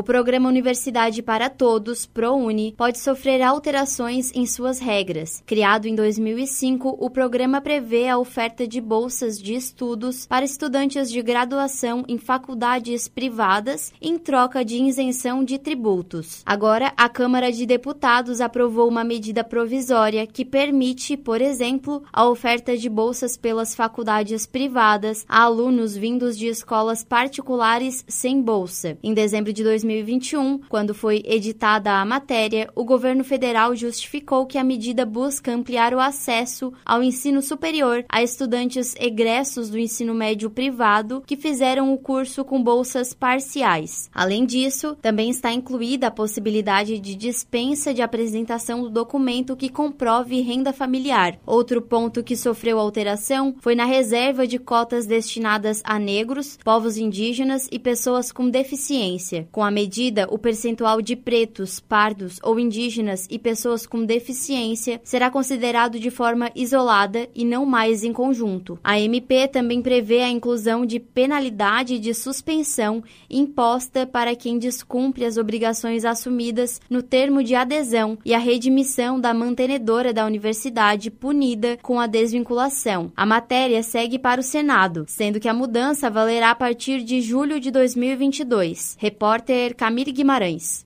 O programa Universidade para Todos, ProUni, pode sofrer alterações em suas regras. Criado em 2005, o programa prevê a oferta de bolsas de estudos para estudantes de graduação em faculdades privadas em troca de isenção de tributos. Agora, a Câmara de Deputados aprovou uma medida provisória que permite, por exemplo, a oferta de bolsas pelas faculdades privadas a alunos vindos de escolas particulares sem bolsa. Em dezembro de 2021, quando foi editada a matéria, o governo federal justificou que a medida busca ampliar o acesso ao ensino superior a estudantes egressos do ensino médio privado que fizeram o curso com bolsas parciais. Além disso, também está incluída a possibilidade de dispensa de apresentação do documento que comprove renda familiar. Outro ponto que sofreu alteração foi na reserva de cotas destinadas a negros, povos indígenas e pessoas com deficiência. Com a medida, o percentual de pretos, pardos ou indígenas e pessoas com deficiência será considerado de forma isolada e não mais em conjunto. A MP também prevê a inclusão de penalidade de suspensão imposta para quem descumpre as obrigações assumidas no termo de adesão e a redimissão da mantenedora da universidade punida com a desvinculação. A matéria segue para o Senado, sendo que a mudança valerá a partir de julho de 2022. Repórter Camille Guimarães.